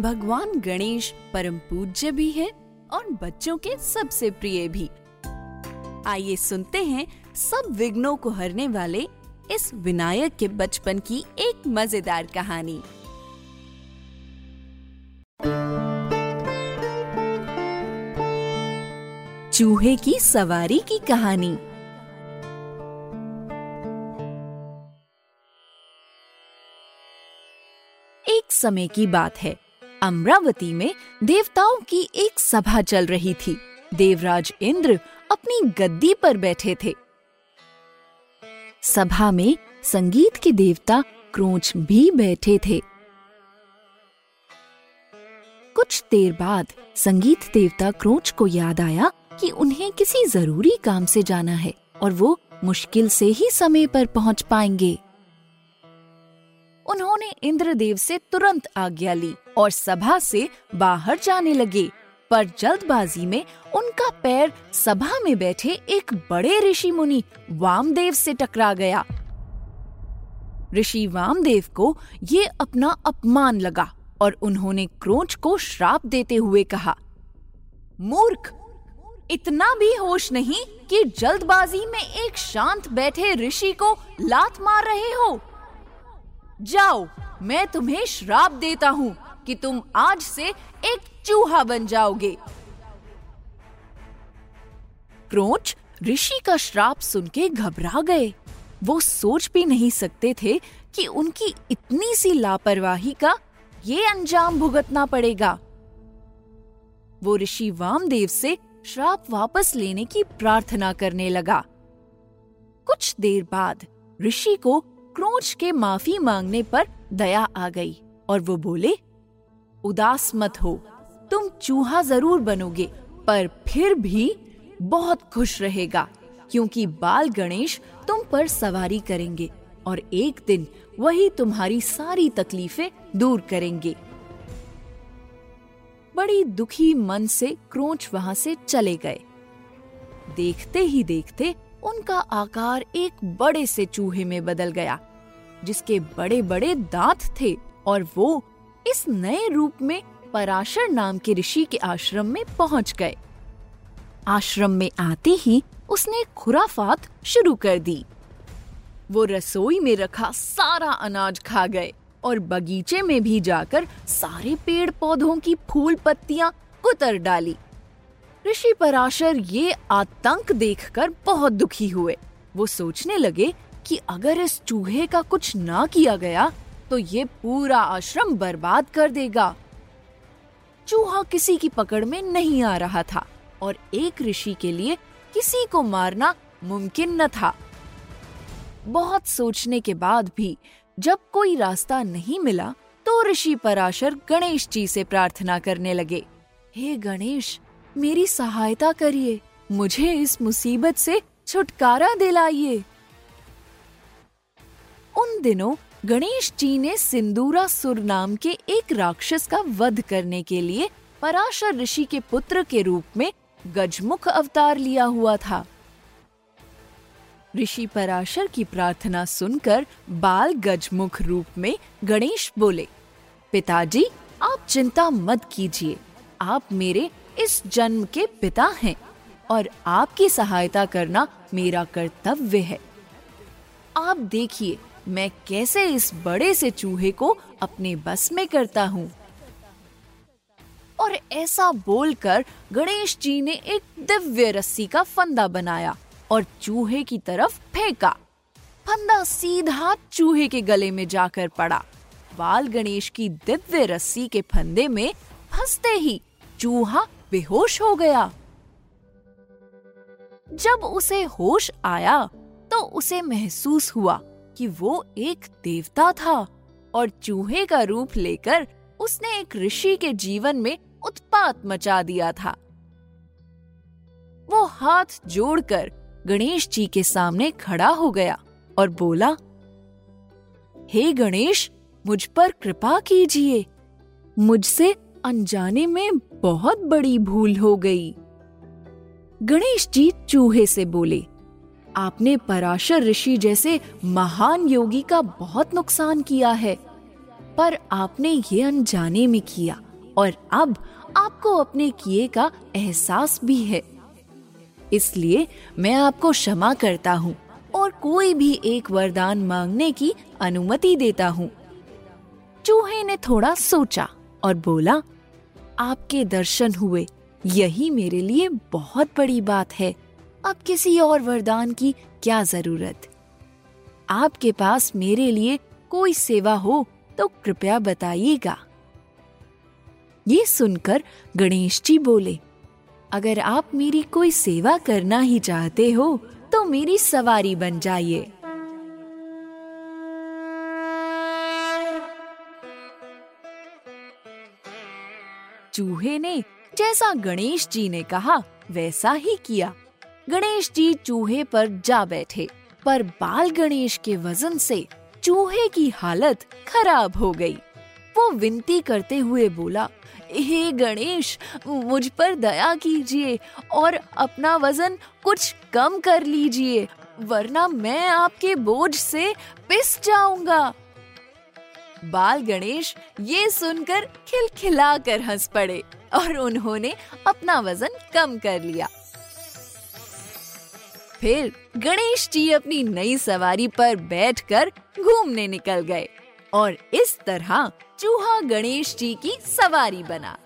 भगवान गणेश परम पूज्य भी है और बच्चों के सबसे प्रिय भी। आइए सुनते हैं सब विघ्नों को हरने वाले इस विनायक के बचपन की एक मज़ेदार कहानी। चूहे की सवारी की कहानी। एक समय की बात है। अमरावती में देवताओं की एक सभा चल रही थी। देवराज इंद्र अपनी गद्दी पर बैठे थे। सभा में संगीत के देवता क्रोच भी बैठे थे। कुछ देर बाद संगीत देवता क्रोच को याद आया कि उन्हें किसी ज़रूरी काम से जाना है और वो मुश्किल से ही समय पर पहुँच पाएँगे। उन्होंने इंद्रदेव से तुरंत आज्ञा ली और सभा से बाहर जाने लगे। पर जल्दबाजी में उनका पैर सभा में बैठे एक बड़े ऋषि मुनि वामदेव से टकरा गया। ऋषि वामदेव को ये अपना अपमान लगा और उन्होंने क्रोच को श्राप देते हुए कहा, मूर्ख, इतना भी होश नहीं कि जल्दबाजी में एक शांत बैठे ऋषि को लात मार रहे हो। जाओ, मैं तुम्हें श्राप देता हूँ कि तुम आज से एक चूहा बन जाओगे। क्रोच ऋषि का श्राप सुन के घबरा गए। वो सोच भी नहीं सकते थे कि उनकी इतनी सी लापरवाही का ये अंजाम भुगतना पड़ेगा। वो ऋषि वामदेव से श्राप वापस लेने की प्रार्थना करने लगा। कुछ देर बाद ऋषि को क्रोच के माफ़ी मांगने पर दया आ गई और वो बोले, उदास मत हो, तुम चूहा ज़रूर बनोगे, पर फिर भी बहुत खुश रहेगा, क्योंकि बाल गणेश तुम पर सवारी करेंगे और एक दिन वही तुम्हारी सारी तकलीफें दूर करेंगे। बड़ी दुखी मन से क्रोच वहाँ से चले गए। देखते ही देखते उनका आकार एक बड़े से चूहे में बदल गया, जिसके बड़े बड़े दांत थे और वो इस नए रूप में पराशर नाम के ऋषि के आश्रम में पहुँच गए। आश्रम में आते ही उसने खुराफात शुरू कर दी। वो रसोई में रखा सारा अनाज खा गए और बगीचे में भी जाकर सारे पेड़ पौधों की फूल पत्तियाँ कुतर डाली। ऋषि पराशर ये आतंक देखकर बहुत दुखी हुए। वो सोचने लगे कि अगर इस चूहे का कुछ ना किया गया तो ये पूरा आश्रम बर्बाद कर देगा। चूहा किसी की पकड़ में नहीं आ रहा था और एक ऋषि के लिए किसी को मारना मुमकिन न था। बहुत सोचने के बाद भी जब कोई रास्ता नहीं मिला तो ऋषि पराशर गणेश जी से प्रार्थना करने लगे, हे गणेश मेरी सहायता करिए। मुझे इस मुसीबत से छुटकारा दिलाइए। उन दिनों गणेश जी ने सिंदूरा सुर नाम के एक राक्षस का वध करने के लिए पराशर ऋषि के पुत्र के रूप में गजमुख अवतार लिया हुआ था। ऋषि पराशर की प्रार्थना सुनकर बाल गजमुख रूप में गणेश बोले, पिताजी, आप चिंता मत कीजिए। आप मेरे इस जन्म के पिता हैं और आपकी सहायता करना मेरा कर्तव्य है। आप देखिए, मैं कैसे इस बड़े से चूहे को अपने बस में करता हूँ। और ऐसा बोलकर गणेश जी ने एक दिव्य रस्सी का फंदा बनाया और चूहे की तरफ़ फेंका। फंदा सीधा चूहे के गले में जाकर पड़ा। बाल गणेश की दिव्य रस्सी के फंदे में फंसते ही चूहा बेहोश हो गया। जब उसे होश आया तो उसे महसूस हुआ कि वो एक देवता था और चूहे का रूप लेकर उसने एक ऋषि के जीवन में उत्पात मचा दिया था। वो हाथ जोड़कर गणेश जी के सामने खड़ा हो गया और बोला, हे hey गणेश, मुझ पर कृपा कीजिए। मुझसे अनजाने में बहुत बड़ी भूल हो गई। गणेश जी चूहे से बोले, आपने पराशर ऋषि जैसे महान योगी का बहुत नुकसान किया है, पर आपने ये अनजाने में किया और अब आपको अपने किए का एहसास भी है। इसलिए मैं आपको क्षमा करता हूँ और कोई भी एक वरदान मांगने की अनुमति देता हूँ। चूहे ने थोड़ा सोचा। और बोला, आपके दर्शन हुए। यही मेरे लिए बहुत बड़ी बात है। अब किसी और वरदान की क्या ज़रूरत? आपके पास मेरे लिए कोई सेवा हो तो कृपया बताइएगा। ये सुनकर गणेश जी बोले, अगर आप मेरी कोई सेवा करना ही चाहते हो तो मेरी सवारी बन जाइए। चूहे ने जैसा गणेश जी ने कहा, वैसा ही किया। गणेश जी चूहे पर जा बैठे, पर बाल गणेश के वज़न से चूहे की हालत खराब हो गई। वो विनती करते हुए बोला, हे गणेश, मुझ पर दया कीजिए और अपना वज़न कुछ कम कर लीजिए, वरना मैं आपके बोझ से पिस जाऊँगा। बाल गणेश ये सुनकर खिलखिला कर हंस पड़े और उन्होंने अपना वज़न कम कर लिया। फिर गणेश जी अपनी नई सवारी पर बैठकर घूमने निकल गए और इस तरह चूहा गणेश जी की सवारी बना।